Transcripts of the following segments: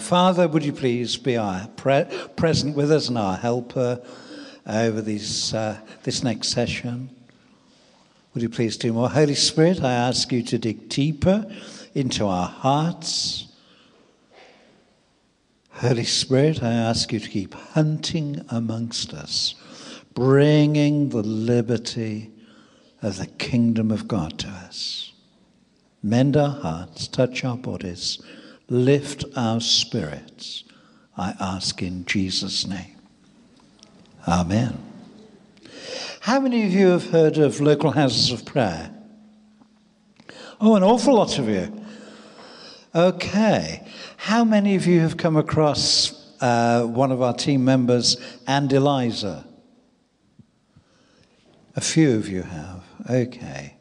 Father, would you please be our pre- present with us and our helper over these, uh, this next session? Would you please do more? Holy Spirit, I ask you to dig deeper into our hearts. Holy Spirit, I ask you to keep hunting amongst us, bringing the liberty of the kingdom of God to us. Mend our hearts, touch our bodies lift our spirits, I ask in Jesus' name. Amen. How many of you have heard of local houses of prayer? Oh, an awful lot of you. Okay. How many of you have come across uh, one of our team members, and Eliza? A few of you have. Okay.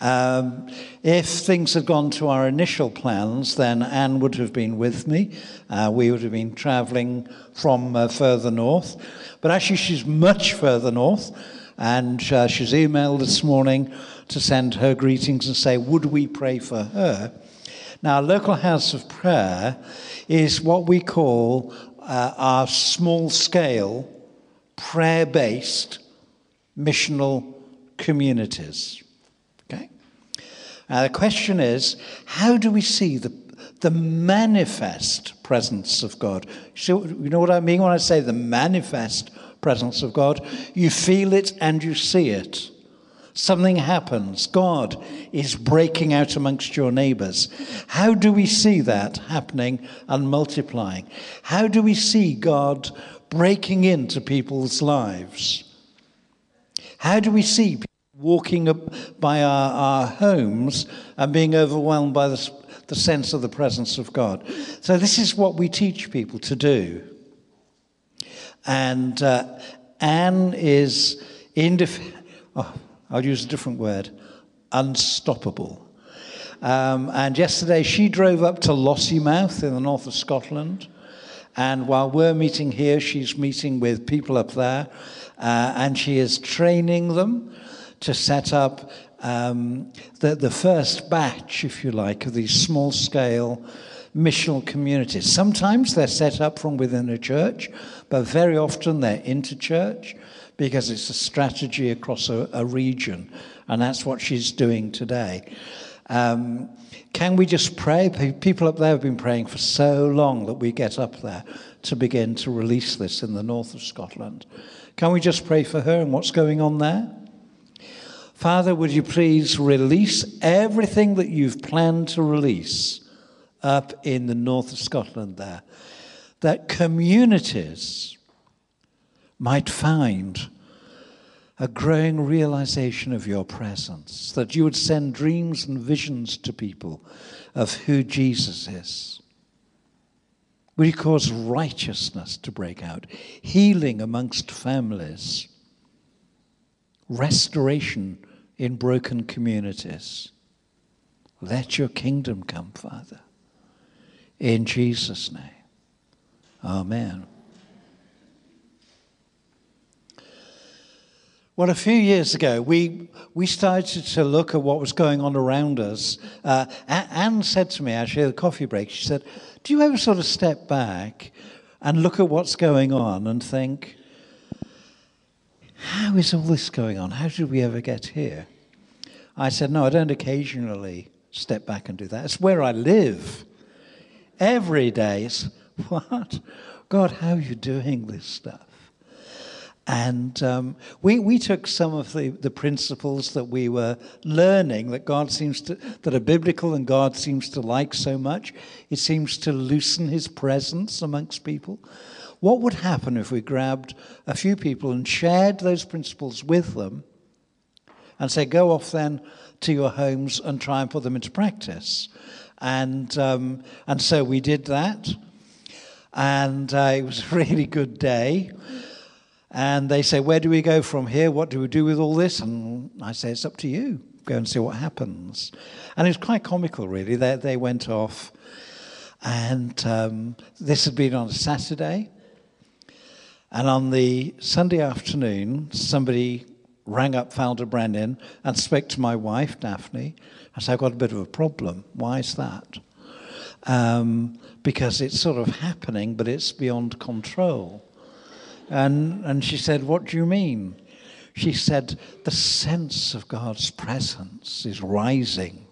Um, if things had gone to our initial plans, then Anne would have been with me. Uh, we would have been traveling from uh, further north. But actually, she's much further north. And uh, she's emailed this morning to send her greetings and say, Would we pray for her? Now, local house of prayer is what we call uh, our small scale, prayer based missional communities. Now, the question is how do we see the, the manifest presence of God? So, you know what I mean when I say the manifest presence of God? You feel it and you see it. Something happens. God is breaking out amongst your neighbors. How do we see that happening and multiplying? How do we see God breaking into people's lives? How do we see walking by our, our homes and being overwhelmed by the, the sense of the presence of God. So, this is what we teach people to do. And uh, Anne is, indif- oh, I'll use a different word, unstoppable. Um, and yesterday she drove up to Lossiemouth in the north of Scotland. And while we're meeting here, she's meeting with people up there. Uh, and she is training them to set up um, the, the first batch, if you like, of these small scale missional communities. Sometimes they're set up from within a church, but very often they're interchurch because it's a strategy across a, a region, and that's what she's doing today. Um, can we just pray? People up there have been praying for so long that we get up there to begin to release this in the north of Scotland. Can we just pray for her and what's going on there? Father, would you please release everything that you've planned to release up in the north of Scotland there? That communities might find a growing realization of your presence, that you would send dreams and visions to people of who Jesus is. Would you cause righteousness to break out, healing amongst families, restoration in broken communities. Let your kingdom come, Father. In Jesus' name. Amen. Well, a few years ago, we, we started to look at what was going on around us. Uh, Anne said to me, actually, at the coffee break, she said, Do you ever sort of step back and look at what's going on and think, how is all this going on? How did we ever get here? I said, No, I don't occasionally step back and do that. It's where I live. Every day. It's, what? God, how are you doing this stuff? And um, we, we took some of the, the principles that we were learning that God seems to, that are biblical and God seems to like so much. It seems to loosen his presence amongst people. What would happen if we grabbed a few people and shared those principles with them and say, go off then to your homes and try and put them into practice? And, um, and so we did that. And uh, it was a really good day. And they say, Where do we go from here? What do we do with all this? And I say, It's up to you. Go and see what happens. And it was quite comical, really. They, they went off. And um, this had been on a Saturday. And on the Sunday afternoon, somebody rang up Ffald-y-Brenin and spoke to my wife, Daphne. I said, I've got a bit of a problem. Why is that? um, because it's sort of happening, but it's beyond control. And, and she said, What do you mean? She said, The sense of God's presence is rising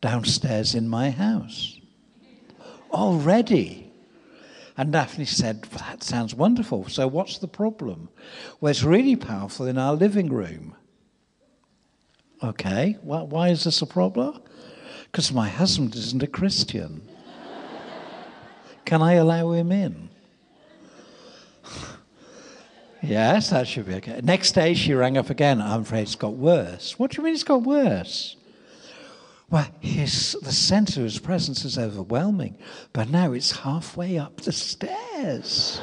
downstairs in my house. Already. And Daphne said, That sounds wonderful. So what's the problem? Well, it's really powerful in our living room. Okay, why is this a problem? Because my husband isn't a Christian. Can I allow him in? yes, that should be okay. Next day, she rang up again. I'm afraid it's got worse. What do you mean it's got worse? Well, his, the sense of his presence is overwhelming, but now it's halfway up the stairs.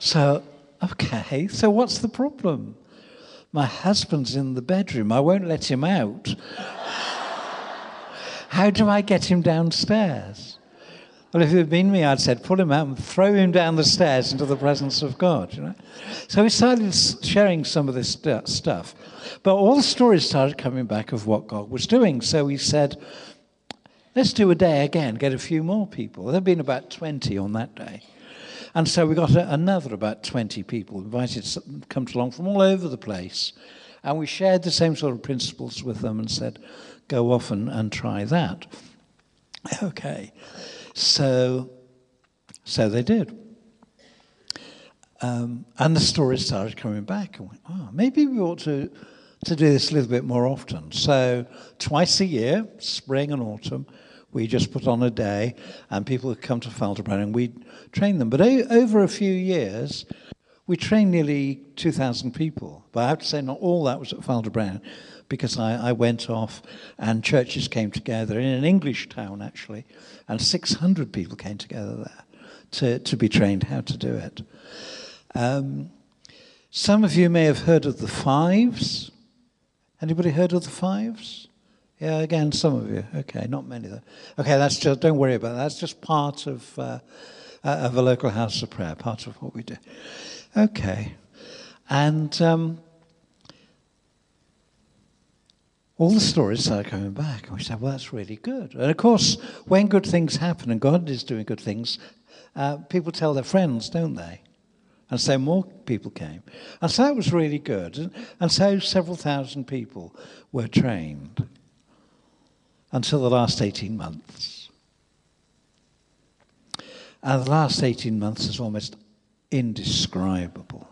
so, okay, so what's the problem? My husband's in the bedroom. I won't let him out. How do I get him downstairs? Well, if it had been me, I'd said, pull him out and throw him down the stairs into the presence of God. You know? So we started sharing some of this st- stuff. But all the stories started coming back of what God was doing. So we said, let's do a day again, get a few more people. There had been about 20 on that day. And so we got a, another about 20 people invited come along from all over the place. And we shared the same sort of principles with them and said, go off and, and try that. Okay. So, so they did. Um, and the stories started coming back. And went, oh, maybe we ought to, to do this a little bit more often. So, twice a year, spring and autumn, we just put on a day, and people would come to Ffald-y-Brenin and we'd train them. But o- over a few years, we trained nearly 2,000 people. But I have to say, not all that was at Ffald-y-Brenin, because I, I went off and churches came together in an English town, actually, and 600 people came together there to, to be trained how to do it. Um, some of you may have heard of the fives. Anybody heard of the fives? Yeah, again, some of you. Okay, not many though. Okay, that's just. Don't worry about that. That's just part of uh, uh, of a local house of prayer. Part of what we do. Okay, and um, all the stories started coming back, and we said, "Well, that's really good." And of course, when good things happen and God is doing good things, uh, people tell their friends, don't they? And so more people came. And so that was really good. And so several thousand people were trained until the last 18 months. And the last 18 months is almost indescribable.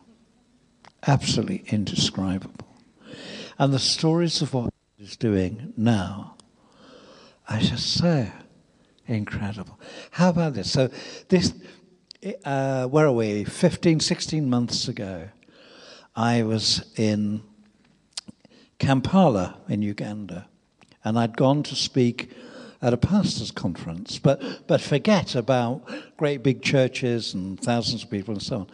Absolutely indescribable. And the stories of what what is doing now are just so incredible. How about this? So this uh, where are we? 15, 16 months ago, I was in Kampala in Uganda, and I'd gone to speak at a pastor's conference, but, but forget about great big churches and thousands of people and so on.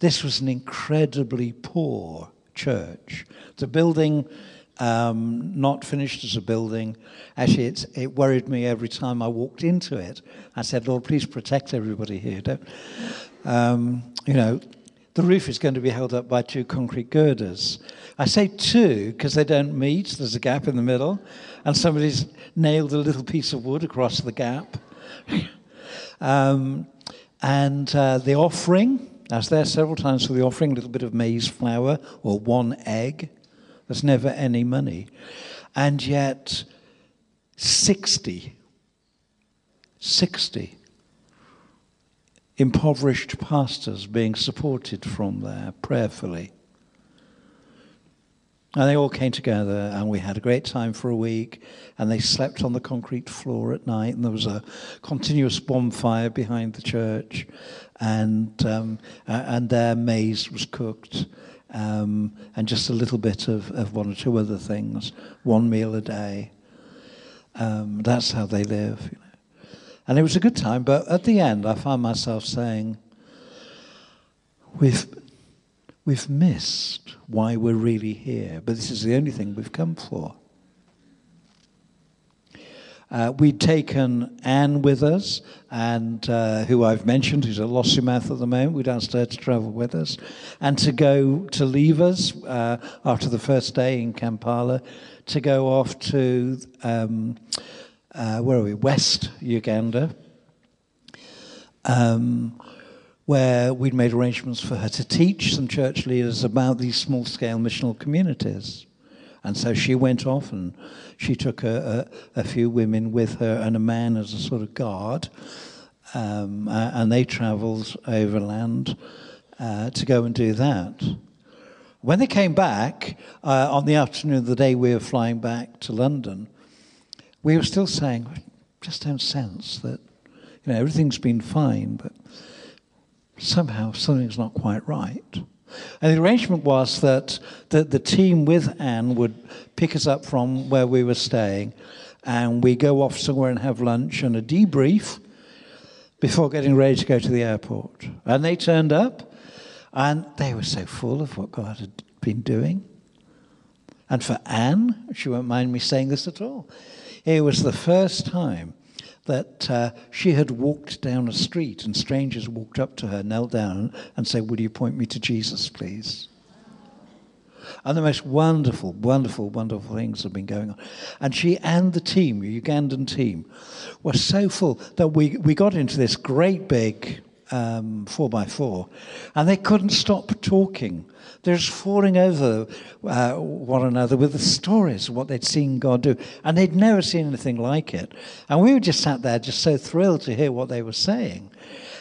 This was an incredibly poor church. The building um, not finished as a building. Actually, it worried me every time I walked into it. I said, Lord, please protect everybody here. Don't, um, you know, the roof is going to be held up by two concrete girders. I say two because they don't meet. There's a gap in the middle, and somebody's nailed a little piece of wood across the gap. um, and uh, the offering, I was there several times for the offering, a little bit of maize flour or one egg. There's never any money. And yet, 60, 60 impoverished pastors being supported from there prayerfully. And they all came together, and we had a great time for a week. And they slept on the concrete floor at night, and there was a continuous bonfire behind the church, and um, and their maize was cooked, um, and just a little bit of, of one or two other things, one meal a day. Um, that's how they live. You know. And it was a good time, but at the end, I found myself saying, we've, we've missed why we're really here, but this is the only thing we've come for. Uh, we'd taken Anne with us, and uh, who I've mentioned, who's at Lossiemouth at the moment. We'd asked her to travel with us, and to go to leave us uh, after the first day in Kampala, to go off to um, uh, where are we? West Uganda, um, where we'd made arrangements for her to teach some church leaders about these small scale missional communities. And so she went off and she took a, a, a few women with her and a man as a sort of guard. Um, uh, and they travelled overland uh, to go and do that. When they came back uh, on the afternoon of the day we were flying back to London, we were still saying, just don't sense that, you know, everything's been fine, but somehow something's not quite right. And the arrangement was that the, the team with Anne would pick us up from where we were staying, and we go off somewhere and have lunch and a debrief before getting ready to go to the airport. And they turned up, and they were so full of what God had been doing. And for Anne, she won't mind me saying this at all, it was the first time that uh, she had walked down a street and strangers walked up to her, knelt down, and said, Would you point me to Jesus, please? And the most wonderful, wonderful, wonderful things have been going on. And she and the team, the Ugandan team, were so full that we, we got into this great big um, four by four, and they couldn't stop talking. They're just falling over uh, one another with the stories of what they'd seen God do, and they'd never seen anything like it. And we were just sat there, just so thrilled to hear what they were saying.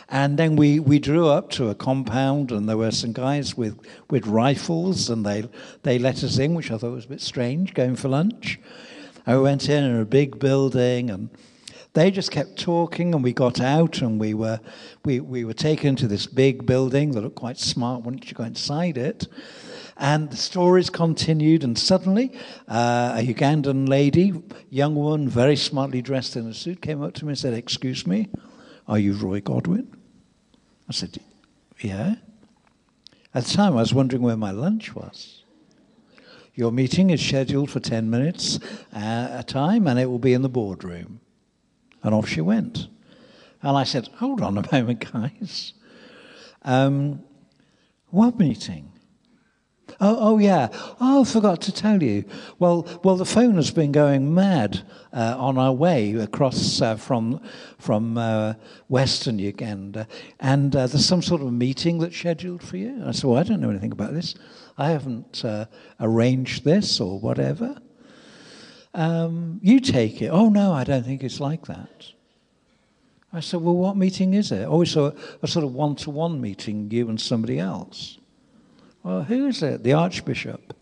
And then we, we drew up to a compound, and there were some guys with, with rifles, and they, they let us in, which I thought was a bit strange, going for lunch. And we went in in a big building, and they just kept talking, and we got out, and we were, we, we were taken to this big building that looked quite smart once you go inside it. And the stories continued, and suddenly uh, a Ugandan lady, young woman, very smartly dressed in a suit, came up to me and said, Excuse me, are you Roy Godwin? I said, Yeah. At the time, I was wondering where my lunch was. Your meeting is scheduled for 10 minutes uh, a time, and it will be in the boardroom. And off she went. And I said, Hold on a moment, guys. Um, what meeting? Oh, oh yeah. Oh, I forgot to tell you. Well, well, the phone has been going mad uh, on our way across uh, from from uh, Western Uganda, and uh, there's some sort of meeting that's scheduled for you. I said, well, I don't know anything about this. I haven't uh, arranged this or whatever. Um, you take it. Oh no, I don't think it's like that. I said, well, what meeting is it? Oh, it's a, a sort of one-to-one meeting, you and somebody else. Well, who is it? The Archbishop.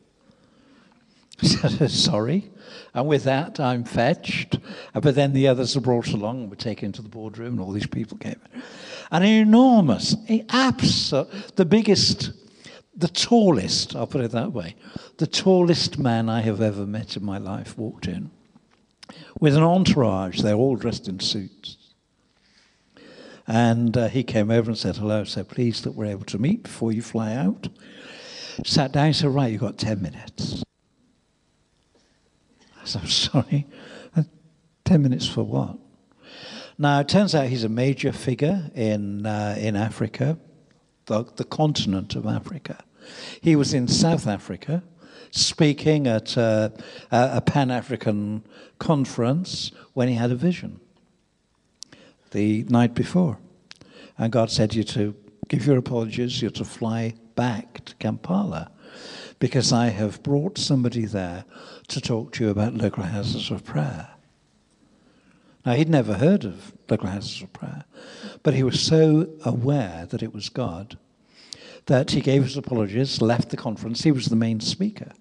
I said, Sorry. And with that, I'm fetched. But then the others are brought along and were taken to the boardroom, and all these people came. An enormous, absolute, the biggest, the tallest, I'll put it that way, the tallest man I have ever met in my life walked in with an entourage. They're all dressed in suits. And uh, he came over and said, Hello, so pleased that we're able to meet before you fly out. Sat down said, Right, you've got 10 minutes. I said, I'm sorry. Uh, 10 minutes for what? Now, it turns out he's a major figure in, uh, in Africa, the, the continent of Africa. He was in South Africa speaking at uh, a Pan African conference when he had a vision the night before. And God said, You're to give your apologies, you're to fly back to Kampala because I have brought somebody there to talk to you about local houses of prayer. Now, he'd never heard of local houses of prayer, but he was so aware that it was God that he gave his apologies, left the conference. He was the main speaker,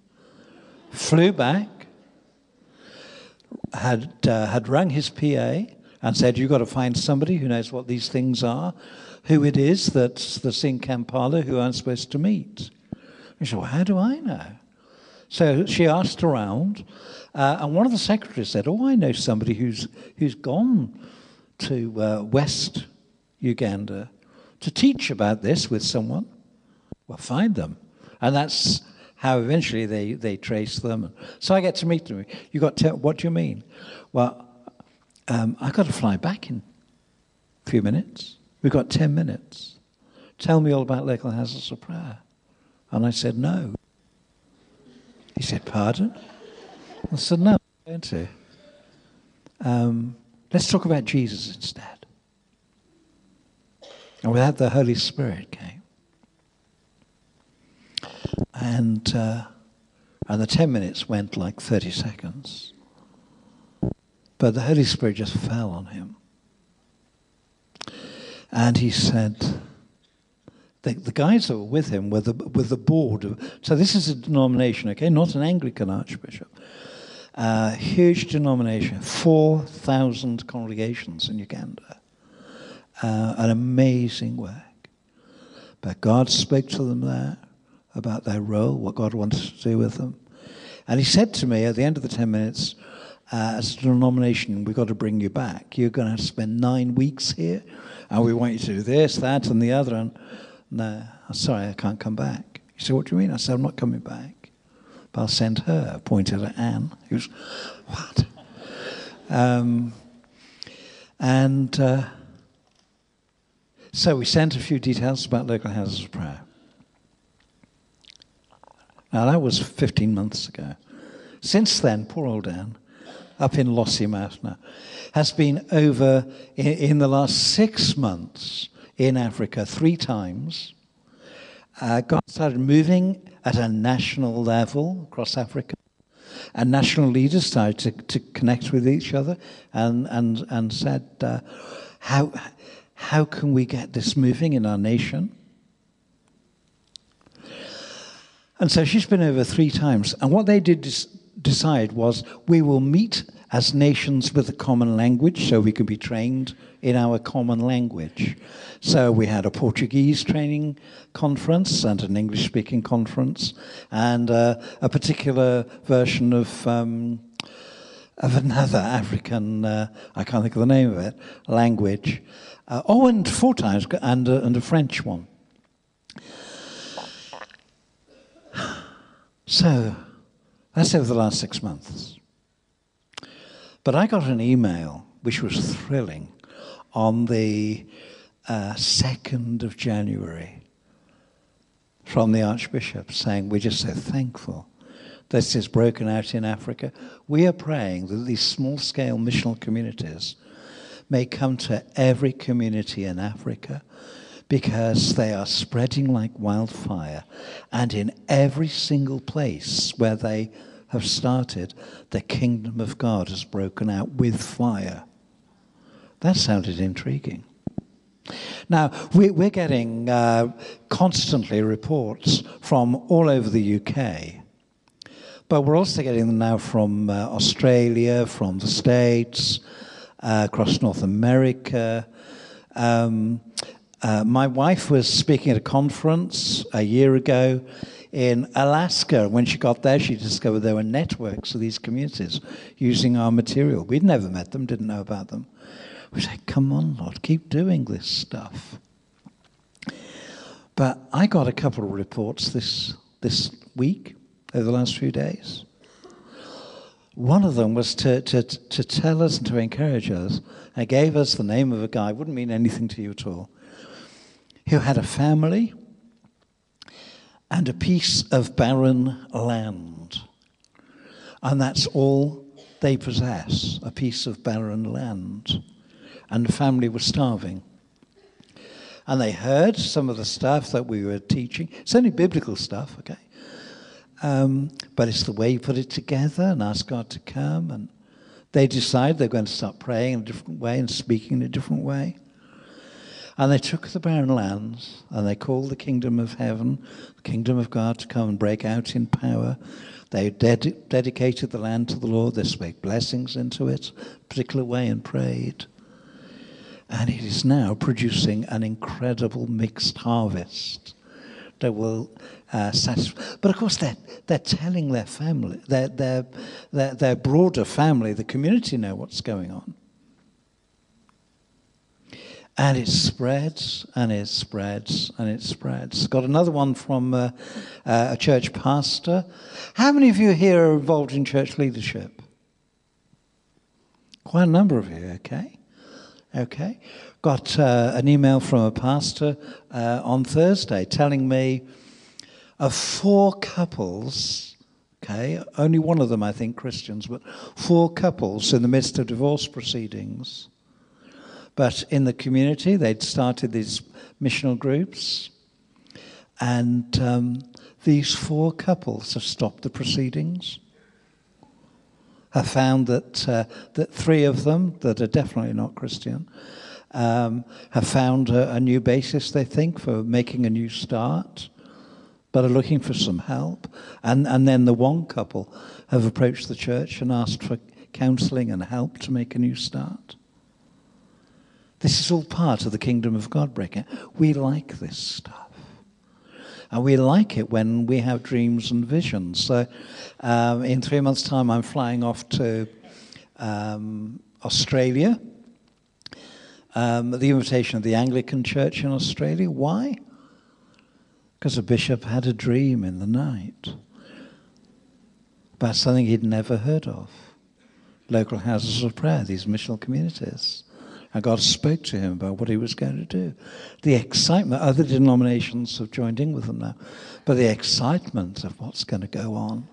flew back, had, uh, had rung his PA and said, You've got to find somebody who knows what these things are who it is that's, that's in Kampala who I'm supposed to meet. He said, Well, how do I know? So she asked around, uh, and one of the secretaries said, Oh, I know somebody who's, who's gone to uh, West Uganda to teach about this with someone. Well, find them. And that's how eventually they, they trace them. So I get to meet them. You got to, what do you mean? Well, um, I've got to fly back in a few minutes. We've got 10 minutes. Tell me all about local houses of prayer. And I said, No. He said, Pardon? I said, No, going to. um, let's talk about Jesus instead. And without the Holy Spirit came. And, uh, and the 10 minutes went like 30 seconds. But the Holy Spirit just fell on him. And he said, the, the guys that were with him were the, with the board. So this is a denomination, okay, not an Anglican archbishop. Uh, huge denomination, 4,000 congregations in Uganda. Uh, an amazing work. But God spoke to them there about their role, what God wants to do with them. And he said to me at the end of the 10 minutes, uh, as a denomination, we've got to bring you back. You're going to have to spend nine weeks here, and we want you to do this, that, and the other. And no, I'm sorry, I can't come back. He said, What do you mean? I said, I'm not coming back. But I'll send her. Pointed at Anne. He was, What? Um, and uh, so we sent a few details about local houses of prayer. Now, that was 15 months ago. Since then, poor old Anne, up in Lossiemouth now, has been over in, in the last six months in Africa three times. Uh, God started moving at a national level across Africa. And national leaders started to, to connect with each other and, and, and said, uh, how, how can we get this moving in our nation? And so she's been over three times. And what they did decide was we will meet as nations with a common language so we can be trained in our common language. So we had a Portuguese training conference and an English speaking conference and uh, a particular version of. Um, of another African, uh, I can't think of the name of it, language. Uh, oh, and four times, and, and a French one. So, that's over the last six months. But I got an email, which was thrilling, on the uh, 2nd of January from the Archbishop saying, We're just so thankful this is broken out in Africa. We are praying that these small scale missional communities may come to every community in Africa because they are spreading like wildfire. And in every single place where they have started, the kingdom of God has broken out with fire. That sounded intriguing. Now, we, are getting uh, constantly reports from all over the UK, but we're also getting them now from uh, Australia, from the States, uh, across North America. Um, uh, my wife was speaking at a conference a year ago in Alaska. When she got there, she discovered there were networks of these communities using our material. We'd never met them, didn't know about them. We said, come on, Lord, keep doing this stuff. But I got a couple of reports this, this week, over the last few days. One of them was to, to, to tell us and to encourage us. And gave us the name of a guy, wouldn't mean anything to you at all, who had a family and a piece of barren land. And that's all they possess a piece of barren land. And the family was starving. And they heard some of the stuff that we were teaching. It's only biblical stuff, okay? Um, but it's the way you put it together and ask God to come. And they decide they're going to start praying in a different way and speaking in a different way. And they took the barren lands and they called the kingdom of heaven, the kingdom of God, to come and break out in power. They ded- dedicated the land to the Lord. They spoke blessings into it, particular way, and prayed. And it is now producing an incredible mixed harvest that will uh, satisfy. But of course, they're, they're telling their family, their, their, their, their broader family, the community know what's going on. And it spreads and it spreads and it spreads. Got another one from uh, uh, a church pastor. How many of you here are involved in church leadership? Quite a number of you, okay? Okay. Got uh, an email from a pastor uh, on Thursday telling me of four couples okay, only one of them, I think, Christians, but four couples in the midst of divorce proceedings. But in the community, they'd started these missional groups, and um, these four couples have stopped the proceedings. I found that uh, that three of them that are definitely not Christian um, have found a, a, new basis, they think, for making a new start, but are looking for some help. And, and then the one couple have approached the church and asked for counseling and help to make a new start. This is all part of the kingdom of God breaking. We like this stuff. And we like it when we have dreams and visions. So, um, in three months' time, I'm flying off to um, Australia um, the invitation of the Anglican Church in Australia. Why? Because a bishop had a dream in the night about something he'd never heard of. Local houses of prayer, these missional communities. And God spoke to him about what he was going to do. The excitement, other denominations have joined in with them now, but the excitement of what's going to go on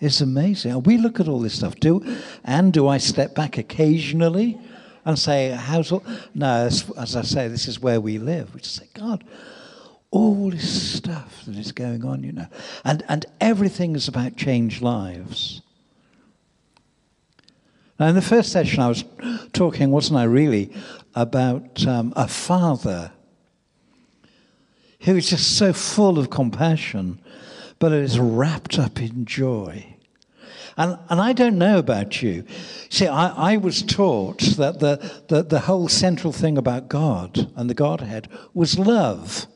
is amazing. And we look at all this stuff. Do and do I step back occasionally and say, how's all? No, as, as I say, this is where we live. We just say, God, all this stuff that is going on, you know. And, and everything is about changed lives. Now, in the first session, I was talking, wasn't I, really, about um, a father who is just so full of compassion, but is wrapped up in joy. And, and I don't know about you. See, I, I was taught that the, the, the whole central thing about God and the Godhead was love.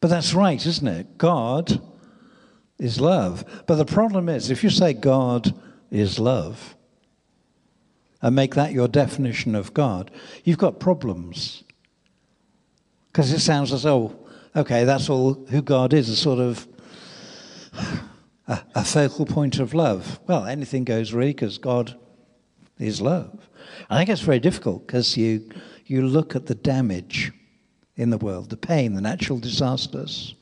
But that's right, isn't it? God is love. But the problem is, if you say God is love and make that your definition of God, you've got problems. Because it sounds as though, okay, that's all who God is, a sort of a, a focal point of love. Well, anything goes really because God is love. I think it's very difficult because you, you look at the damage in the world, the pain, the natural disasters.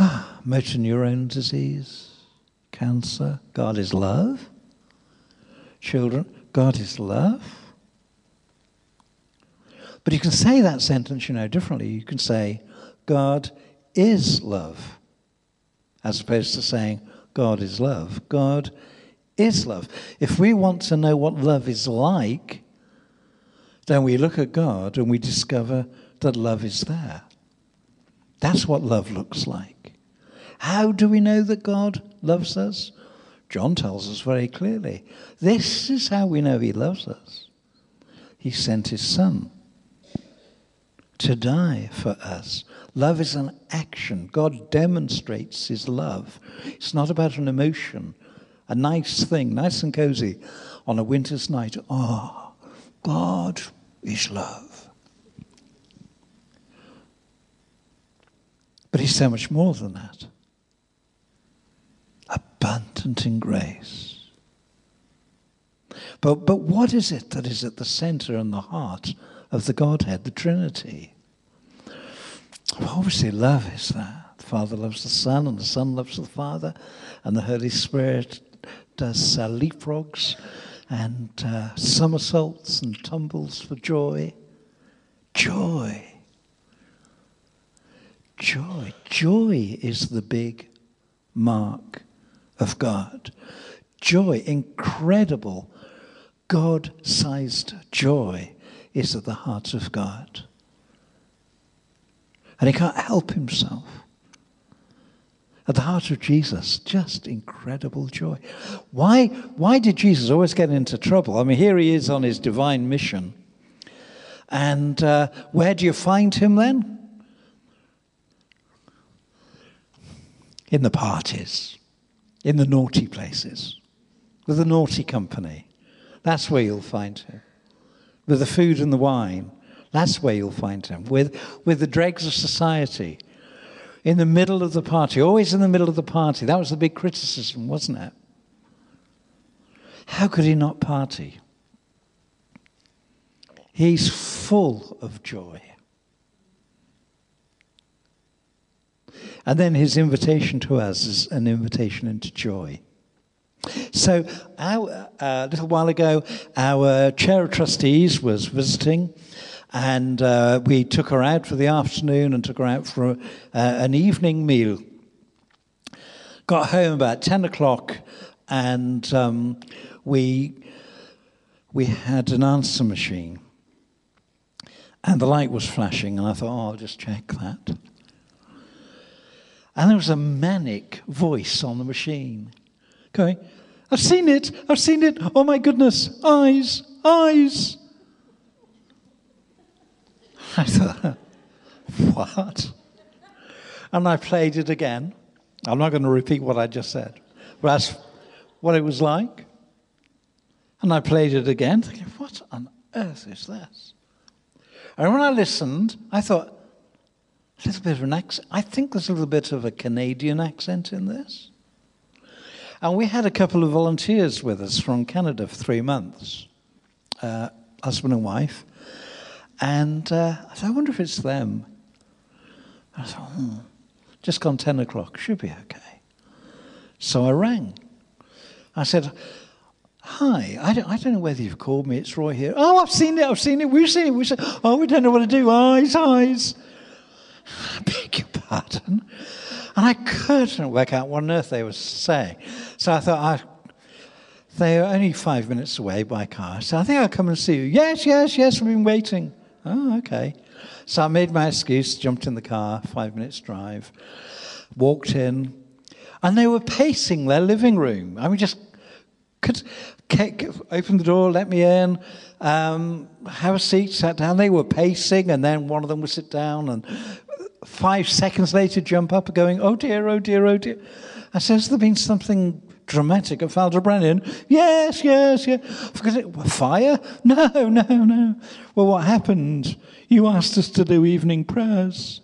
Ah, motor neuron disease, cancer. God is love. Children, God is love. But you can say that sentence, you know, differently. You can say, God is love as opposed to saying God is love. God is love. If we want to know what love is like, then we look at God and we discover that love is there. That's what love looks like. How do we know that God loves us? John tells us very clearly. This is how we know he loves us. He sent his son to die for us. Love is an action. God demonstrates his love. It's not about an emotion, a nice thing, nice and cozy on a winter's night. Ah, oh, God is love. But he's so much more than that. Abundant in grace. But, but what is it that is at the center and the heart of the Godhead, the Trinity. Well, obviously, love is that. The Father loves the Son, and the Son loves the Father, and the Holy Spirit does uh, leapfrogs and uh, somersaults and tumbles for joy. Joy. Joy. Joy is the big mark of God. Joy, incredible, God sized joy is at the heart of God. And he can't help himself. At the heart of Jesus, just incredible joy. Why, why did Jesus always get into trouble? I mean, here he is on his divine mission. And uh, where do you find him then? In the parties, in the naughty places, with the naughty company. That's where you'll find him with the food and the wine. That's where you'll find him. With, with the dregs of society. In the middle of the party, always in the middle of the party. That was the big criticism, wasn't it? How could he not party? He's full of joy. And then his invitation to us is an invitation into joy. So, our, uh, a little while ago, our chair of trustees was visiting, and uh, we took her out for the afternoon and took her out for uh, an evening meal. Got home about 10 o'clock, and um, we, we had an answer machine. And the light was flashing, and I thought, oh, I'll just check that. And there was a manic voice on the machine going, I've seen it, I've seen it, oh my goodness, eyes, eyes. I thought, what? And I played it again. I'm not going to repeat what I just said, but that's what it was like. And I played it again, thinking, what on earth is this? And when I listened, I thought, a little bit of an accent. I think there's a little bit of a Canadian accent in this. And we had a couple of volunteers with us from Canada for three months, uh, husband and wife. And uh, I thought, I wonder if it's them. I thought, hmm, just gone 10 o'clock, should be okay. So I rang. I said, Hi, I don't, I don't know whether you've called me, it's Roy here. Oh, I've seen it, I've seen it, we've seen it. We've seen it. Oh, we don't know what to do. Eyes, eyes. Pardon. And I couldn't work out what on earth they were saying. So I thought, I, they are only five minutes away by car. So I think I'll come and see you. Yes, yes, yes, we've been waiting. Oh, okay. So I made my excuse, jumped in the car, five minutes drive, walked in, and they were pacing their living room. I mean, just could open the door, let me in, um, have a seat, sat down. They were pacing, and then one of them would sit down, and five seconds later jump up, going, "Oh dear, oh dear, oh dear." I said, "Has there been something dramatic at Brenin. Yes, yes, yes. Because it, fire? No, no, no. Well, what happened? You asked us to do evening prayers.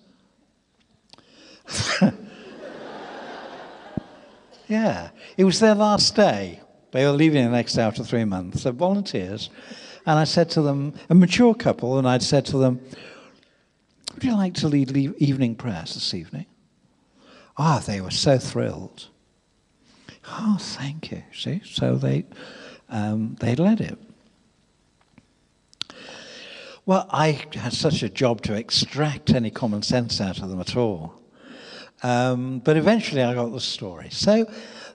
yeah, it was their last day. They were leaving the next after three months. They're volunteers. And I said to them, a mature couple, and I'd said to them, Would you like to lead evening prayers this evening? Ah, oh, they were so thrilled. Oh, thank you. See, so they um, they led it. Well, I had such a job to extract any common sense out of them at all. Um, but eventually I got the story. So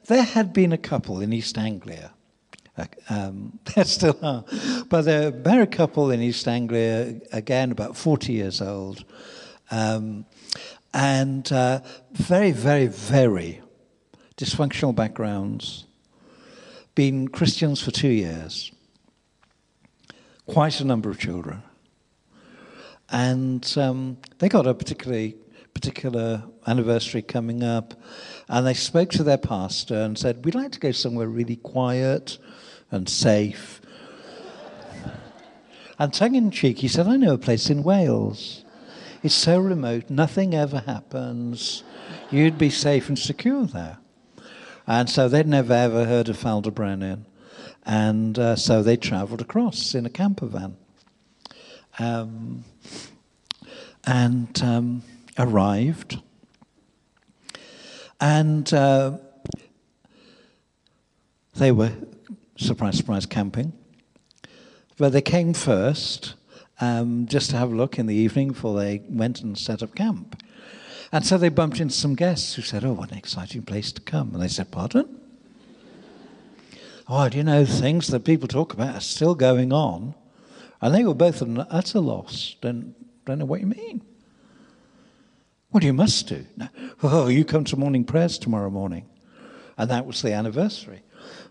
there had been a couple in East Anglia. Um, still are. But they're a married couple in East Anglia, again, about 40 years old. Um, and uh, very, very, very dysfunctional backgrounds, been Christians for two years, quite a number of children. And um, they got a particularly particular anniversary coming up, and they spoke to their pastor and said, We'd like to go somewhere really quiet and safe. And tongue in cheek, he said, I know a place in Wales. It's so remote, nothing ever happens. You'd be safe and secure there. And so they'd never ever heard of Falder And uh, so they travelled across in a camper van. Um, and um, arrived. And uh, they were, surprise, surprise, camping. But they came first um, just to have a look in the evening before they went and set up camp. And so they bumped into some guests who said, Oh, what an exciting place to come. And they said, Pardon? oh, do you know, things that people talk about are still going on. And they were both at an utter loss. Don't, don't know what you mean. Well, you must do. Oh, you come to morning prayers tomorrow morning. And that was the anniversary.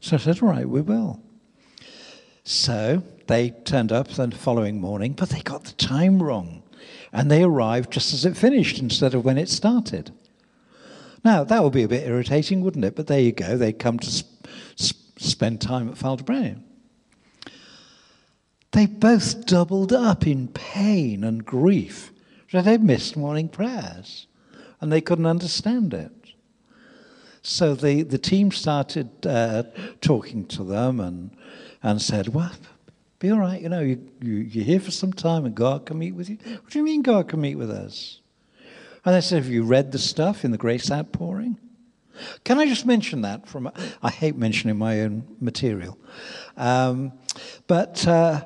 So I said, All right, we will. So they turned up the following morning, but they got the time wrong and they arrived just as it finished instead of when it started. Now, that would be a bit irritating, wouldn't it? But there you go. They come to sp- sp- spend time at Ffald-y-Brenin. They both doubled up in pain and grief. So they missed morning prayers and they couldn't understand it. So the, the team started uh, talking to them and, and said, Well, be all right. You know, you, you, you're here for some time and God can meet with you. What do you mean God can meet with us? And they said, Have you read the stuff in the Grace Outpouring? Can I just mention that? From I hate mentioning my own material, um, but uh,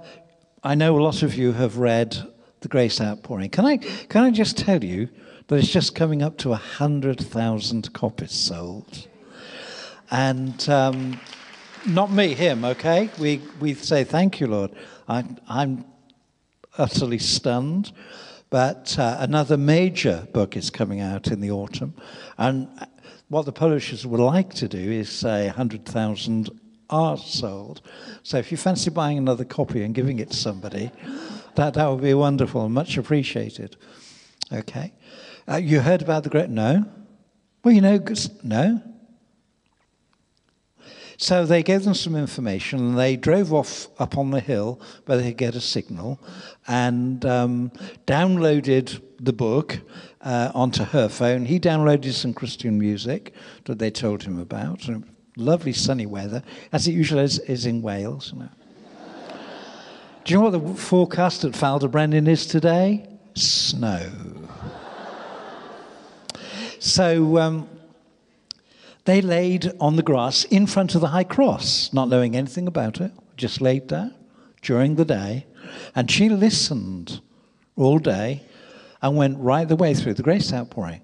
I know a lot of you have read the Grace Outpouring. Can I can I just tell you that it's just coming up to hundred thousand copies sold, and um, not me, him. Okay, we we say thank you, Lord. I, I'm utterly stunned. But uh, another major book is coming out in the autumn. And what the publishers would like to do is say 100,000 are sold. So if you fancy buying another copy and giving it to somebody, that, that would be wonderful and much appreciated. Okay. Uh, you heard about the great. No? Well, you know, no? So they gave them some information and they drove off up on the hill where they could get a signal and um, downloaded the book uh, onto her phone. He downloaded some Christian music that they told him about. Lovely sunny weather, as it usually is, is in Wales. You know. Do you know what the forecast at Ffald-y-Brenin is today? Snow. So um, they laid on the grass in front of the high cross, not knowing anything about it, just laid there during the day. And she listened all day and went right the way through the grace outpouring.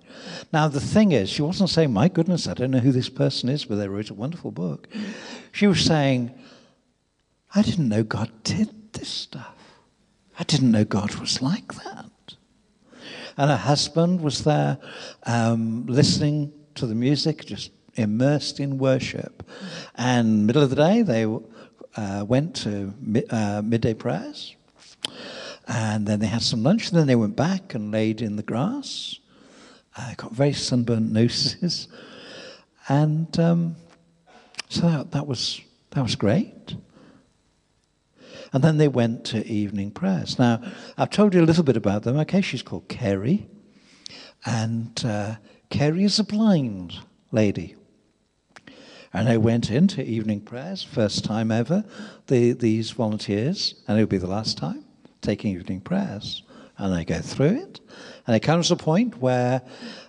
Now, the thing is, she wasn't saying, My goodness, I don't know who this person is, but they wrote a wonderful book. She was saying, I didn't know God did this stuff. I didn't know God was like that. And her husband was there um, listening to the music, just immersed in worship. And middle of the day, they uh, went to uh, midday prayers. And then they had some lunch. And then they went back and laid in the grass. Uh, got very sunburnt noses. And um, so that, that, was, that was great. And then they went to evening prayers. Now, I've told you a little bit about them. Okay, she's called Kerry. And uh, Kerry is a blind lady. And they went into evening prayers, first time ever, the, these volunteers, and it will be the last time, taking evening prayers. And they go through it. And it comes to a point where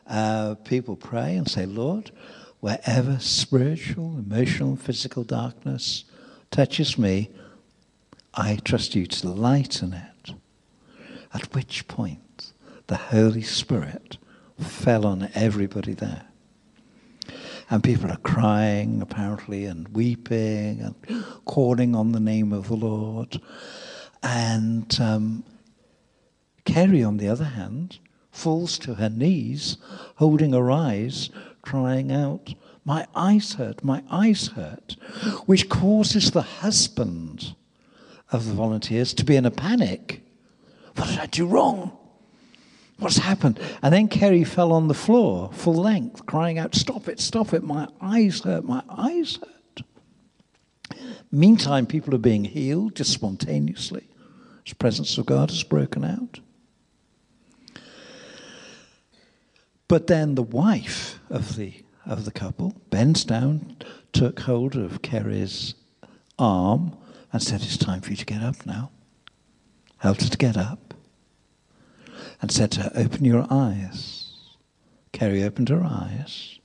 uh, people pray and say, Lord, wherever spiritual, emotional, physical darkness touches me, I trust you to lighten it. At which point, the Holy Spirit fell on everybody there and people are crying apparently and weeping and calling on the name of the Lord. And um, Kerry, on the other hand, falls to her knees, holding her eyes, crying out, My eyes hurt, my eyes hurt, which causes the husband of the volunteers to be in a panic. What did I do wrong? What's happened? And then Kerry fell on the floor, full length, crying out, Stop it, stop it, my eyes hurt, my eyes hurt. Meantime, people are being healed just spontaneously. The presence of God has broken out. But then the wife of the, of the couple bends down, took hold of Kerry's arm, and said, It's time for you to get up now. Helped her to get up and said to her, Open your eyes. Kerry opened her eyes.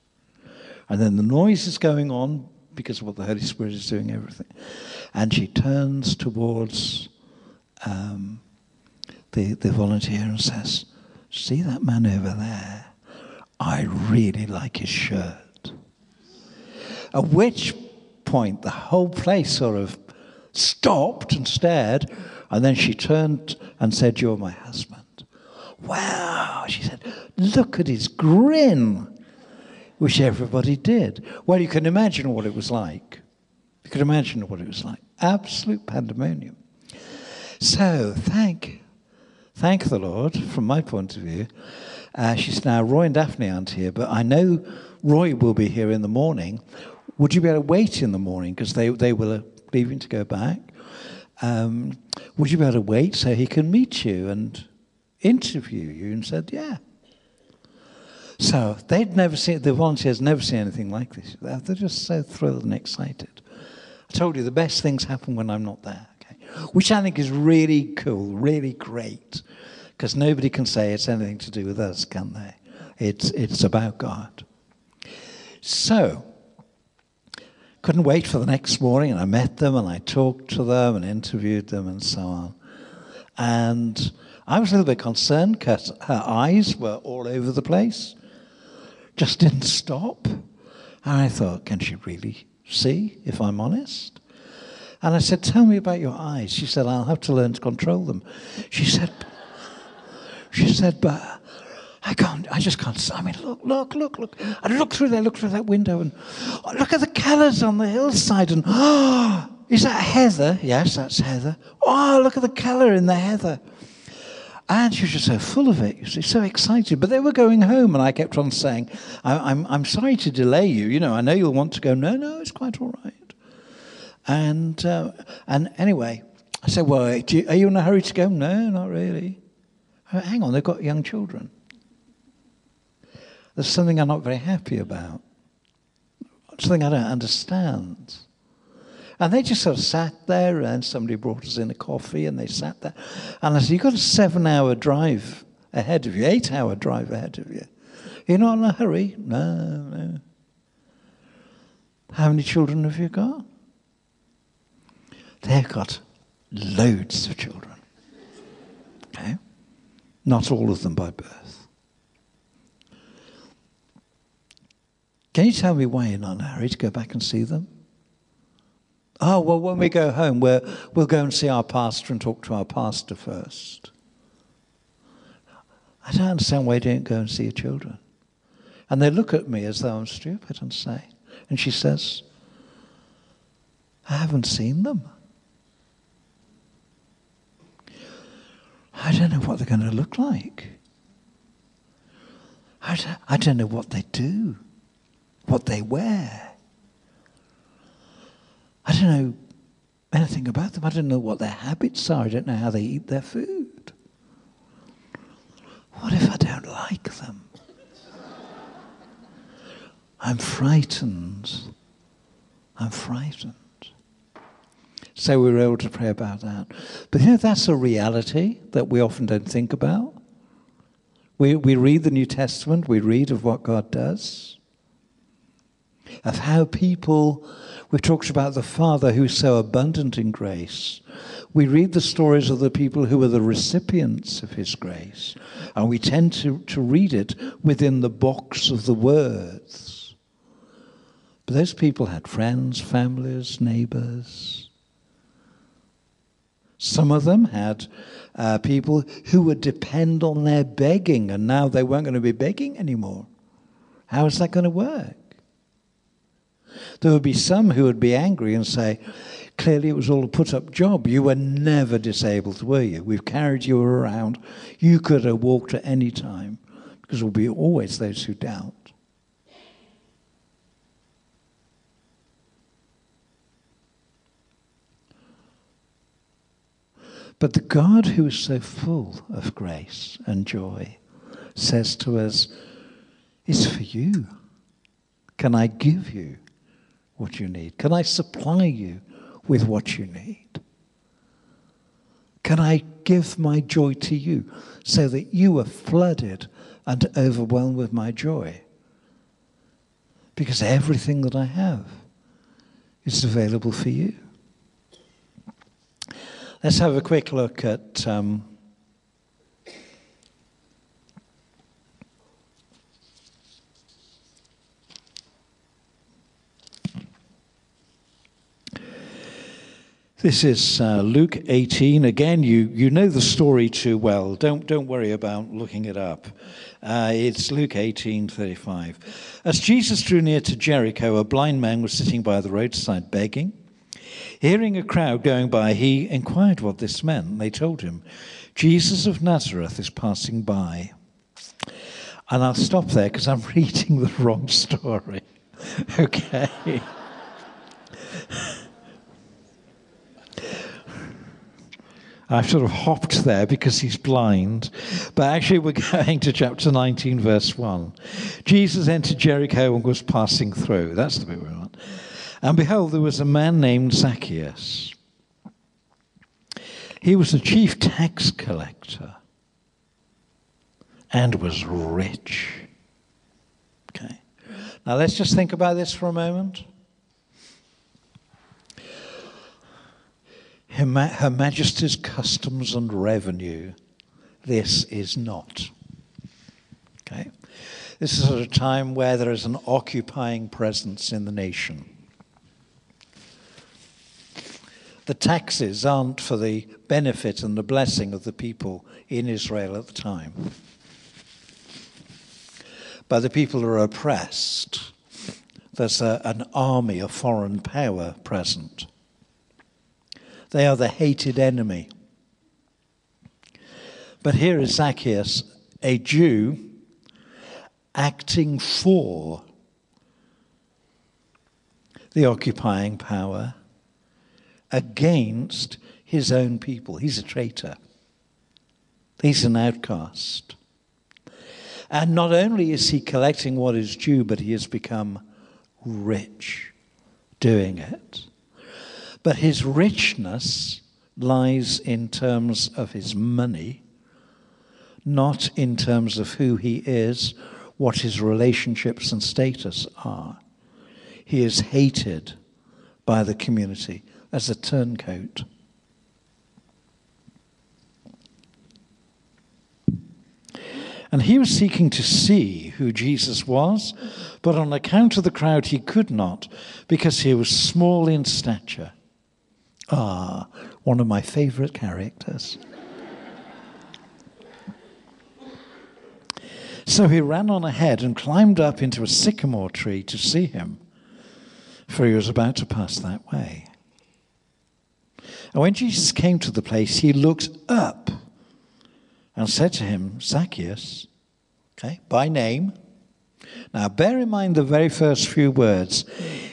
And then the noise is going on because of what the Holy Spirit is doing, everything. And she turns towards um, the, the volunteer and says, See that man over there? I really like his shirt. At which point, the whole place sort of stopped and stared. And then she turned and said, You're my husband. Wow, she said, look at his grin, which everybody did. Well, you can imagine what it was like. You can imagine what it was like. Absolute pandemonium. So, thank, thank the Lord, from my point of view. Uh, she's now, Roy and Daphne aren't here, but I know Roy will be here in the morning. Would you be able to wait in the morning? Because they, they were leaving to go back. Um, would you be able to wait so he can meet you and interview you and said, yeah. So they'd never seen, the volunteers never seen anything like this. They're just so thrilled and excited. I told you the best things happen when I'm not there, okay? which I think is really cool, really great, because nobody can say it's anything to do with us, can they? It's, it's about God. So, couldn't wait for the next morning, and I met them and I talked to them and interviewed them and so on. And I was a little bit concerned because her eyes were all over the place, just didn't stop. And I thought, can she really see, if I'm honest? And I said, Tell me about your eyes. She said, I'll have to learn to control them. She said, She said, but I can't, I just can't. I mean, look, look, look, look. I look through there, look through that window, and oh, look at the colours on the hillside. And oh, is that heather? Yes, that's heather. Oh, look at the colour in the heather. And she was just so full of it, see, so excited. But they were going home, and I kept on saying, I, am I'm, I'm sorry to delay you. You know, I know you'll want to go. No, no, it's quite all right. And, uh, and anyway, I said, Well, you, are you in a hurry to go? No, not really. Went, Hang on, they've got young children. There's something I'm not very happy about, something I don't understand. And they just sort of sat there, and somebody brought us in a coffee, and they sat there. And I said, You've got a seven hour drive ahead of you, eight hour drive ahead of you. You're not in a hurry? No, no. How many children have you got? They've got loads of children. Okay? Not all of them by birth. Can you tell me why you're not in a hurry to go back and see them? Oh, well, when we go home, we we'll go and see our pastor and talk to our pastor first. I don't understand why you don't go and see your children. And they look at me as though I'm stupid and say, and she says, I haven't seen them. I don't know what they're going to look like. I don't, I don't know what they do, what they wear. I don't know anything about them. I don't know what their habits are. I don't know how they eat their food. What if I don't like them? I'm frightened. I'm frightened. So we were able to pray about that. But you know, that's a reality that we often don't think about. We, we read the New Testament, we read of what God does, of how people, we've talked about the Father who's so abundant in grace. We read the stories of the people who are the recipients of His grace, and we tend to, to read it within the box of the words. But those people had friends, families, neighbors. Some of them had uh, people who would depend on their begging, and now they weren't going to be begging anymore. How is that going to work? There would be some who would be angry and say, Clearly, it was all a put up job. You were never disabled, were you? We've carried you around. You could have walked at any time, because there will be always those who doubt. But the God who is so full of grace and joy says to us, It's for you. Can I give you what you need? Can I supply you with what you need? Can I give my joy to you so that you are flooded and overwhelmed with my joy? Because everything that I have is available for you. Let's have a quick look at. Um, This is uh, Luke 18. Again, you, you know the story too well. Don't, don't worry about looking it up. Uh, it's Luke 18 35. As Jesus drew near to Jericho, a blind man was sitting by the roadside begging. Hearing a crowd going by, he inquired what this meant. They told him, Jesus of Nazareth is passing by. And I'll stop there because I'm reading the wrong story. okay. I've sort of hopped there because he's blind. But actually, we're going to chapter 19, verse 1. Jesus entered Jericho and was passing through. That's the bit we're on. And behold, there was a man named Zacchaeus. He was a chief tax collector and was rich. Okay. Now let's just think about this for a moment. Her Majesty's Customs and Revenue, this is not. Okay? This is at a time where there is an occupying presence in the nation. The taxes aren't for the benefit and the blessing of the people in Israel at the time. But the people are oppressed. There's a, an army, a foreign power present. They are the hated enemy. But here is Zacchaeus, a Jew, acting for the occupying power against his own people. He's a traitor, he's an outcast. And not only is he collecting what is due, but he has become rich doing it. But his richness lies in terms of his money, not in terms of who he is, what his relationships and status are. He is hated by the community as a turncoat. And he was seeking to see who Jesus was, but on account of the crowd, he could not because he was small in stature. Ah, one of my favorite characters. so he ran on ahead and climbed up into a sycamore tree to see him, for he was about to pass that way. And when Jesus came to the place, he looked up and said to him, Zacchaeus, okay, by name. Now, bear in mind the very first few words.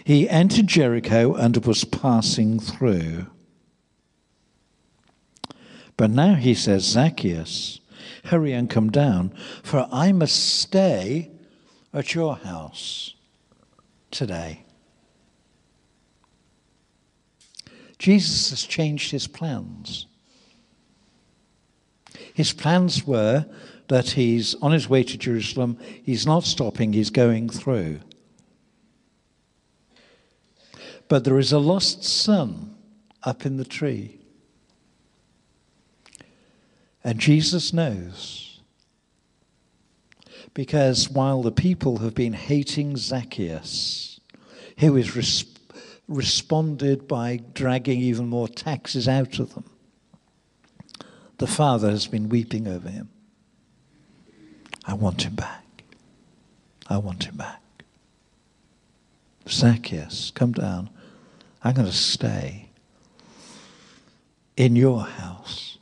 He entered Jericho and was passing through. But now he says, Zacchaeus, hurry and come down, for I must stay at your house today. Jesus has changed his plans. His plans were that he's on his way to Jerusalem, he's not stopping, he's going through. But there is a lost son up in the tree. And Jesus knows. Because while the people have been hating Zacchaeus, who is res- responded by dragging even more taxes out of them. The father has been weeping over him. I want him back. I want him back. Zacchaeus, come down. I'm going to stay in your house.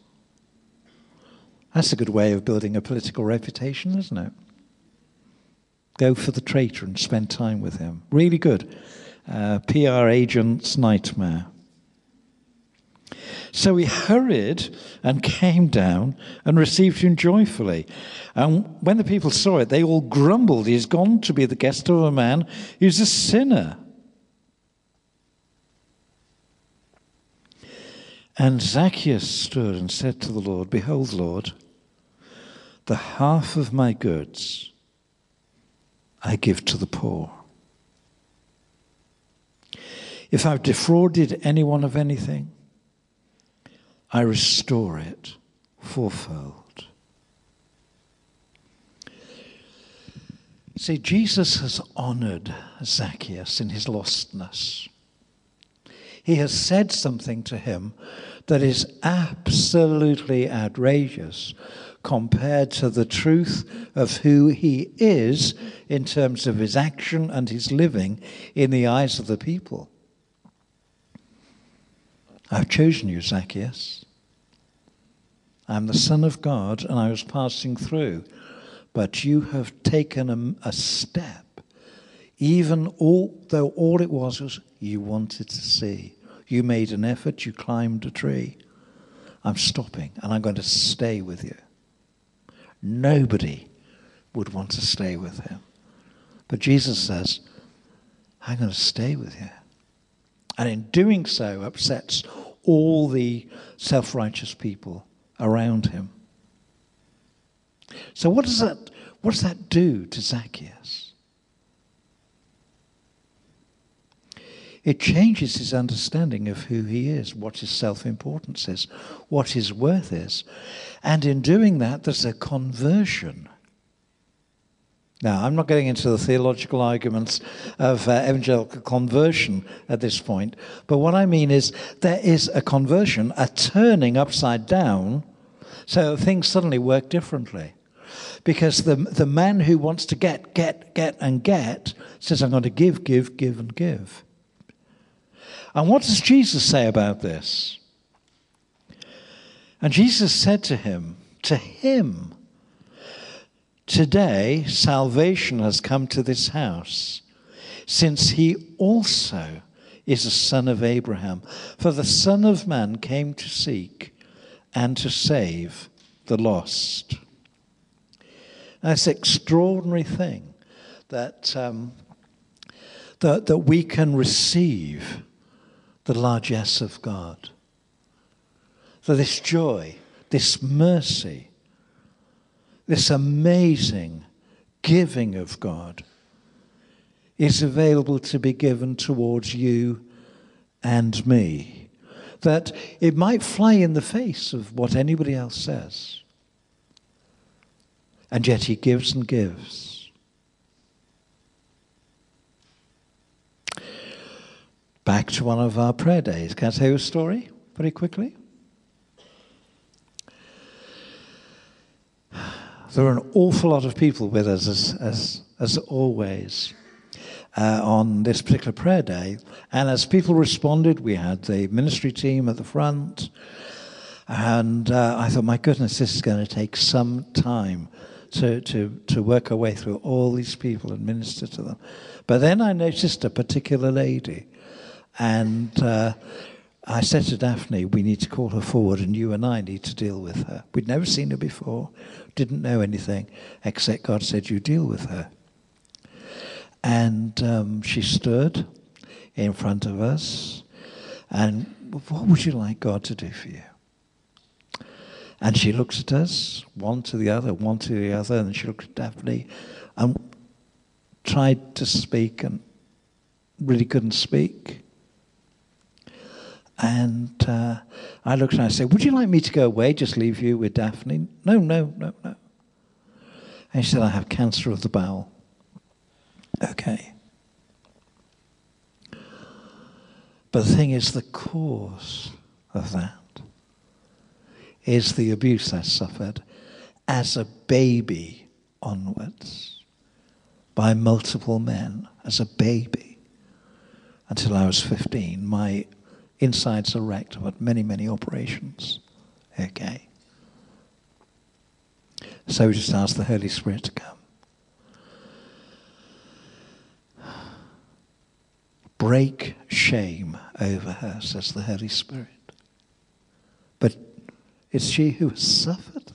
That's a good way of building a political reputation, isn't it? Go for the traitor and spend time with him. Really good uh, PR agent's nightmare. So he hurried and came down and received him joyfully. And when the people saw it, they all grumbled, He's gone to be the guest of a man who's a sinner. And Zacchaeus stood and said to the Lord, Behold, Lord, the half of my goods I give to the poor. If I've defrauded anyone of anything, I restore it fourfold. See, Jesus has honored Zacchaeus in his lostness. He has said something to him that is absolutely outrageous compared to the truth of who he is in terms of his action and his living in the eyes of the people. I've chosen you, Zacchaeus. I'm the Son of God, and I was passing through. But you have taken a, a step, even all, though all it was was you wanted to see. You made an effort, you climbed a tree. I'm stopping, and I'm going to stay with you. Nobody would want to stay with him. But Jesus says, I'm going to stay with you and in doing so upsets all the self righteous people around him. So, what does, that, what does that do to Zacchaeus? It changes his understanding of who he is, what his self importance is, what his worth is. And in doing that, there's a conversion now, I'm not getting into the theological arguments of uh, evangelical conversion at this point, but what I mean is there is a conversion, a turning upside down, so things suddenly work differently. Because the, the man who wants to get, get, get, and get says, I'm going to give, give, give, and give. And what does Jesus say about this? And Jesus said to him, to him, Today salvation has come to this house, since he also is a son of Abraham. For the Son of Man came to seek and to save the lost. That's an extraordinary thing that, um, that, that we can receive the largesse of God. So, this joy, this mercy, this amazing giving of God is available to be given towards you and me. That it might fly in the face of what anybody else says. And yet he gives and gives. back to one of our prayer days. Can I tell you a story very quickly? There were an awful lot of people with us, as, as, as always, uh, on this particular prayer day. And as people responded, we had the ministry team at the front. And uh, I thought, my goodness, this is going to take some time to, to, to work our way through all these people and minister to them. But then I noticed a particular lady and uh, I said to Daphne, we need to call her forward, and you and I need to deal with her. We'd never seen her before, didn't know anything, except God said, You deal with her. And um, she stood in front of us, and what would you like God to do for you? And she looks at us, one to the other, one to the other, and she looked at Daphne and tried to speak and really couldn't speak. And uh, I looked and I said, Would you like me to go away, just leave you with Daphne? No, no, no, no. And she said, I have cancer of the bowel. Okay. But the thing is, the cause of that is the abuse I suffered as a baby onwards by multiple men, as a baby, until I was 15. My insides are wrecked. I've many, many operations. Okay. So we just ask the Holy Spirit to come. Break shame over her, says the Holy Spirit. But it's she who has suffered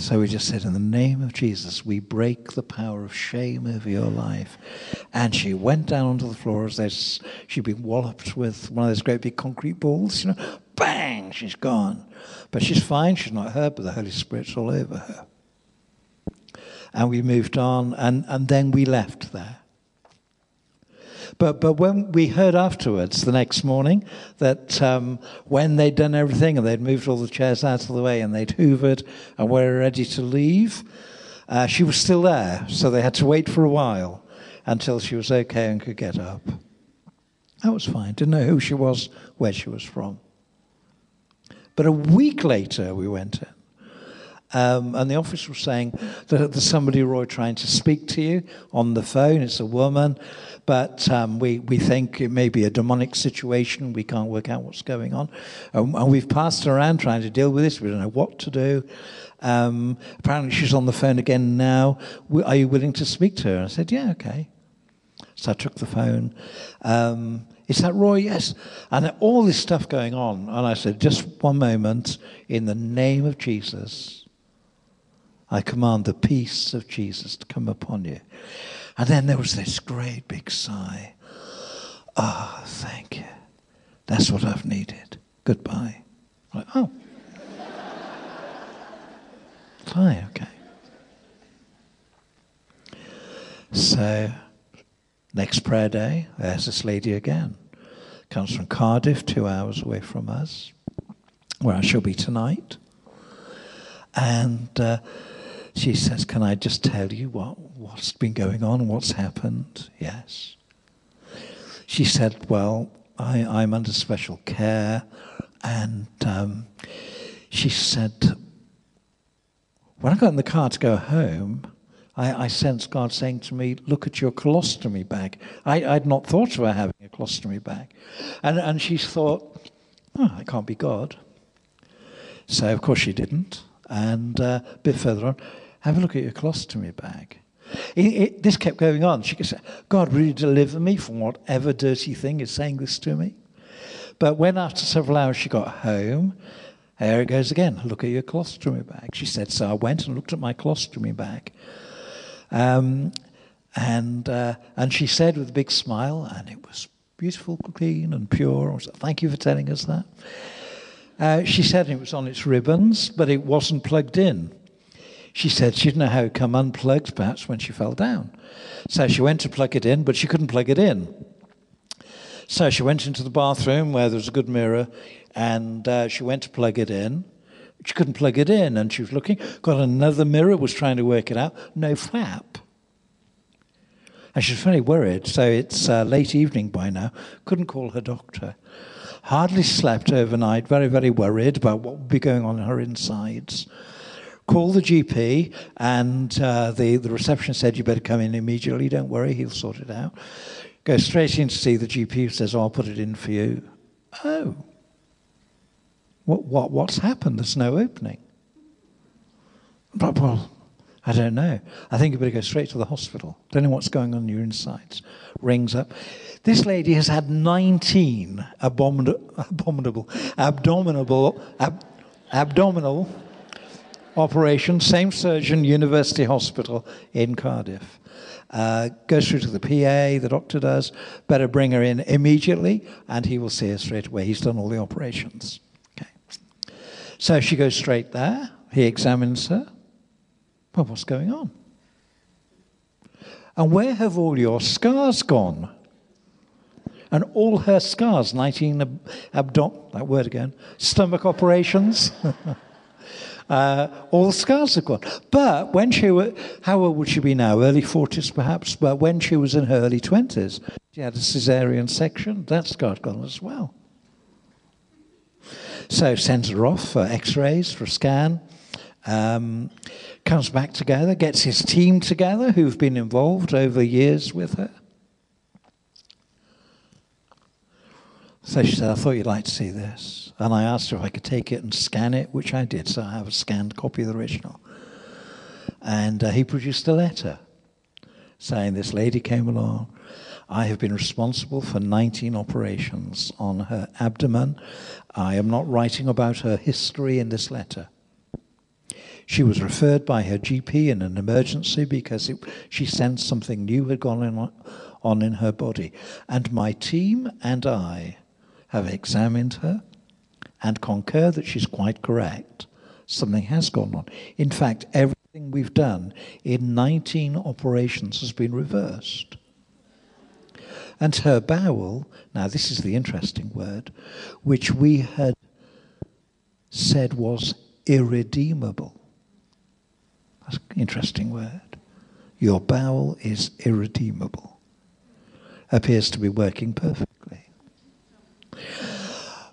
So we just said, In the name of Jesus, we break the power of shame over your life. And she went down onto the floor as though she'd been walloped with one of those great big concrete balls. You know, bang, she's gone. But she's fine, she's not hurt, but the Holy Spirit's all over her. And we moved on, and, and then we left there. But, but when we heard afterwards the next morning that um, when they'd done everything and they'd moved all the chairs out of the way and they'd hoovered and were ready to leave, uh, she was still there. So they had to wait for a while until she was okay and could get up. That was fine. Didn't know who she was, where she was from. But a week later, we went in. Um, and the officer was saying that there's somebody, Roy, trying to speak to you on the phone. It's a woman but um, we, we think it may be a demonic situation. We can't work out what's going on. Um, and we've passed around trying to deal with this. We don't know what to do. Um, apparently, she's on the phone again now. Are you willing to speak to her? I said, Yeah, okay. So I took the phone. Um, is that Roy? Yes. And all this stuff going on. And I said, Just one moment. In the name of Jesus, I command the peace of Jesus to come upon you. And then there was this great big sigh. Ah, oh, thank you. That's what I've needed. Goodbye. Like, oh. Fine, okay. So Next prayer day, there's this lady again. Comes from Cardiff, two hours away from us, where I shall be tonight. And uh, she says, Can I just tell you what, what's been going on, what's happened? Yes. She said, Well, I, I'm under special care. And um, she said, When I got in the car to go home, I, I sensed God saying to me, Look at your colostomy bag. I, I'd not thought of her having a colostomy bag. And, and she thought, Oh, it can't be God. So, of course, she didn't. And uh, a bit further on, have a look at your colostomy bag. It, it, this kept going on. She could say, God, really deliver me from whatever dirty thing is saying this to me? But when after several hours she got home, there it goes again. Look at your colostomy bag. She said, so I went and looked at my colostomy bag. Um, and, uh, and she said with a big smile, and it was beautiful, clean, and pure. Said, Thank you for telling us that. Uh, she said it was on its ribbons, but it wasn't plugged in. She said she didn't know how it come unplugged, perhaps when she fell down. So she went to plug it in, but she couldn't plug it in. So she went into the bathroom where there was a good mirror, and uh, she went to plug it in. She couldn't plug it in, and she was looking, got another mirror, was trying to work it out, no flap. And she's very worried, so it's uh, late evening by now, couldn't call her doctor hardly slept overnight, very, very worried about what would be going on in her insides. Called the GP, and uh, the, the reception said, You better come in immediately, don't worry, he'll sort it out. Go straight in to see the GP, who says, oh, I'll put it in for you. Oh, what, what, what's happened? There's no opening. But, well, I don't know. I think you better go straight to the hospital. Don't know what's going on in your insides. Rings up. This lady has had 19 abominable, abominable abdominal, ab, abdominal operations, same surgeon, University Hospital in Cardiff. Uh, goes through to the PA, the doctor does. Better bring her in immediately, and he will see her straight away. He's done all the operations. Okay. So she goes straight there. He examines her. Well, what's going on? And where have all your scars gone? And all her scars, 19 ab- abdom, that word again, stomach operations. uh, all the scars are gone. But when she was, how old would she be now? Early 40s perhaps, but when she was in her early 20s, she had a cesarean section. That scar's gone as well. So sends her off for x-rays, for a scan. Um, comes back together, gets his team together who've been involved over years with her. So she said, I thought you'd like to see this. And I asked her if I could take it and scan it, which I did. So I have a scanned copy of the original. And uh, he produced a letter saying, This lady came along. I have been responsible for 19 operations on her abdomen. I am not writing about her history in this letter. She was referred by her GP in an emergency because it, she sensed something new had gone on, on in her body. And my team and I have examined her and concur that she's quite correct. Something has gone on. In fact, everything we've done in 19 operations has been reversed. And her bowel, now this is the interesting word, which we had said was irredeemable. That's an interesting word. Your bowel is irredeemable. Appears to be working perfectly.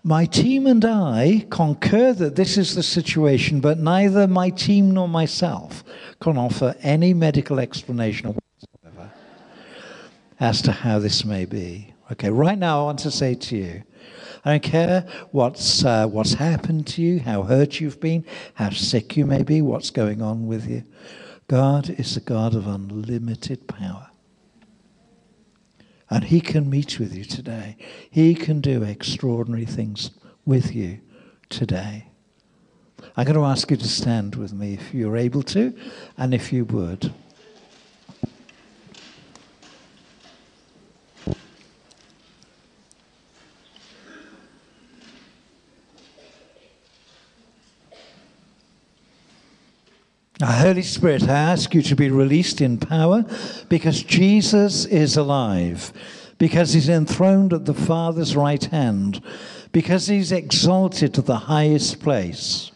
My team and I concur that this is the situation, but neither my team nor myself can offer any medical explanation whatsoever as to how this may be. Okay, right now I want to say to you, I don't care what's, uh, what's happened to you, how hurt you've been, how sick you may be, what's going on with you. God is a God of unlimited power. And He can meet with you today. He can do extraordinary things with you today. I'm going to ask you to stand with me if you're able to, and if you would. Holy Spirit, I ask you to be released in power because Jesus is alive, because he's enthroned at the Father's right hand, because he's exalted to the highest place,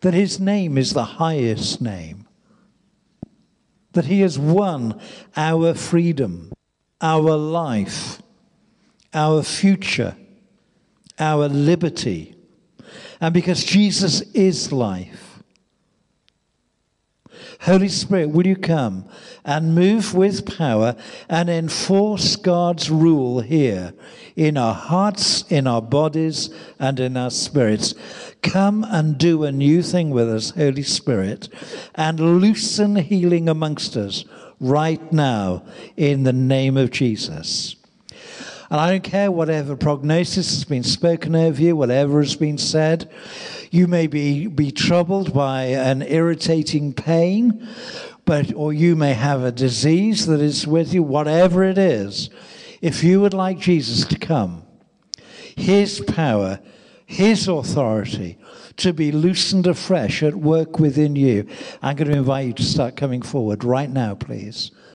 that his name is the highest name, that he has won our freedom, our life, our future, our liberty, and because Jesus is life Holy Spirit, will you come and move with power and enforce God's rule here in our hearts, in our bodies, and in our spirits? Come and do a new thing with us, Holy Spirit, and loosen healing amongst us right now in the name of Jesus. And I don't care whatever prognosis has been spoken over you, whatever has been said. You may be, be troubled by an irritating pain, but or you may have a disease that is with you, whatever it is. If you would like Jesus to come, his power, his authority to be loosened afresh at work within you, I'm going to invite you to start coming forward right now, please.